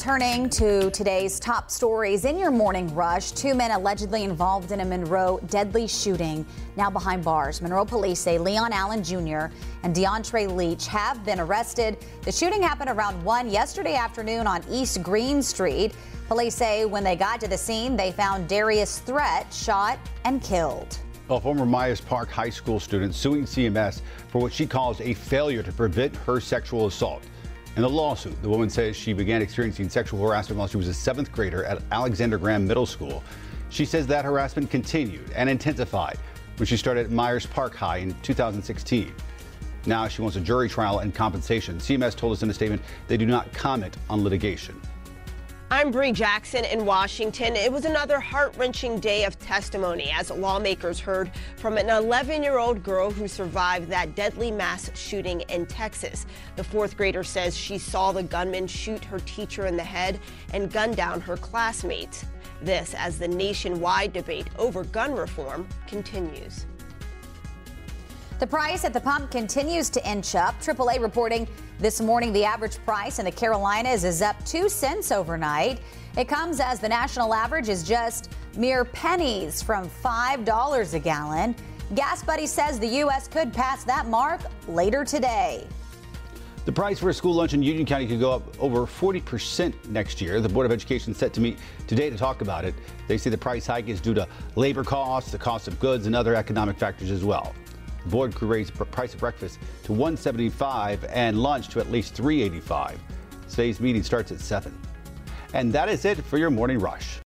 turning to today's top stories in your morning rush. Two men allegedly involved in a Monroe deadly shooting now behind bars. Monroe police say Leon Allen Jr. and DeAndre Leach have been arrested. The shooting happened around 1 yesterday afternoon on East Green Street. Police say when they got to the scene, they found Darius Threat shot and killed. A former Myers Park High School student suing CMS for what she calls a failure to prevent her sexual assault. In the lawsuit, the woman says she began experiencing sexual harassment while she was a seventh grader at Alexander Graham Middle School. She says that harassment continued and intensified when she started at Myers Park High in 2016. Now she wants a jury trial and compensation. CMS told us in a statement they do not comment on litigation. I'm Bree Jackson in Washington. It was another heart wrenching day of testimony as lawmakers heard from an 11 year old girl who survived that deadly mass shooting in Texas. The fourth grader says she saw the gunman shoot her teacher in the head and gun down her classmates. This as the nationwide debate over gun reform continues. The price at the pump continues to inch up. AAA reporting this morning the average price in the Carolinas is up 2 cents overnight. It comes as the national average is just mere pennies from $5 a gallon. GasBuddy says the U.S. could pass that mark later today. The price for a school lunch in Union County could go up over 40% next year. The Board of Education set to meet today to talk about it. They say the price hike is due to labor costs, the cost of goods, and other economic factors as well. Board the price of breakfast to 175 and lunch to at least 385. Today's meeting starts at 7. And that is it for your morning rush.